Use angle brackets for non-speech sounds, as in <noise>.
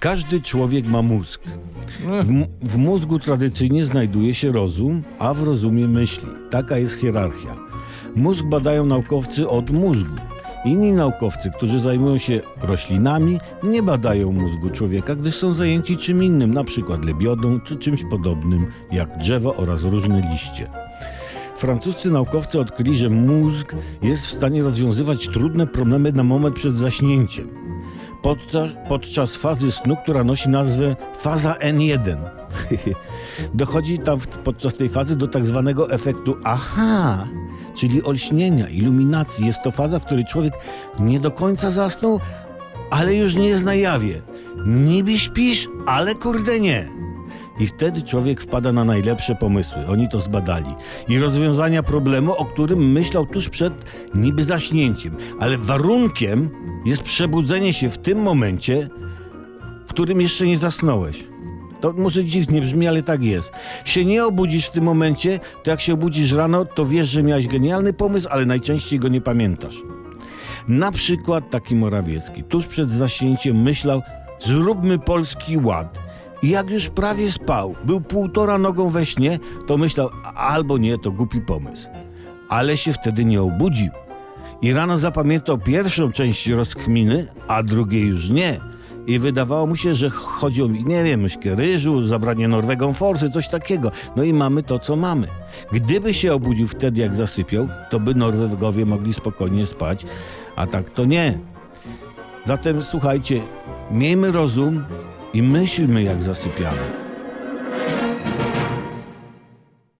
Każdy człowiek ma mózg. W, w mózgu tradycyjnie znajduje się rozum, a w rozumie myśli. Taka jest hierarchia. Mózg badają naukowcy od mózgu. Inni naukowcy, którzy zajmują się roślinami, nie badają mózgu człowieka, gdyż są zajęci czym innym, przykład lebiodą czy czymś podobnym jak drzewo oraz różne liście. Francuscy naukowcy odkryli, że mózg jest w stanie rozwiązywać trudne problemy na moment przed zaśnięciem. Podczas, podczas fazy snu, która nosi nazwę faza N1. <laughs> Dochodzi tam podczas tej fazy do tak zwanego efektu aha, czyli olśnienia, iluminacji. Jest to faza, w której człowiek nie do końca zasnął, ale już nie jest na jawie. Niby śpisz, ale kurde nie. I wtedy człowiek wpada na najlepsze pomysły. Oni to zbadali. I rozwiązania problemu, o którym myślał tuż przed niby zaśnięciem. Ale warunkiem jest przebudzenie się w tym momencie, w którym jeszcze nie zasnąłeś. To może dziwnie brzmi, ale tak jest. Się nie obudzisz w tym momencie, to jak się obudzisz rano, to wiesz, że miałeś genialny pomysł, ale najczęściej go nie pamiętasz. Na przykład taki Morawiecki tuż przed zaśnięciem myślał, zróbmy polski ład. I jak już prawie spał, był półtora nogą we śnie, to myślał, "A- albo nie, to głupi pomysł. Ale się wtedy nie obudził. I rano zapamiętał pierwszą część rozkminy, a drugiej już nie. I wydawało mu się, że chodzi o, nie wiem, myszkę ryżu, zabranie Norwegą forsy, coś takiego. No i mamy to, co mamy. Gdyby się obudził wtedy, jak zasypiał, to by Norwegowie mogli spokojnie spać, a tak to nie. Zatem słuchajcie, miejmy rozum i myślmy, jak zasypiamy.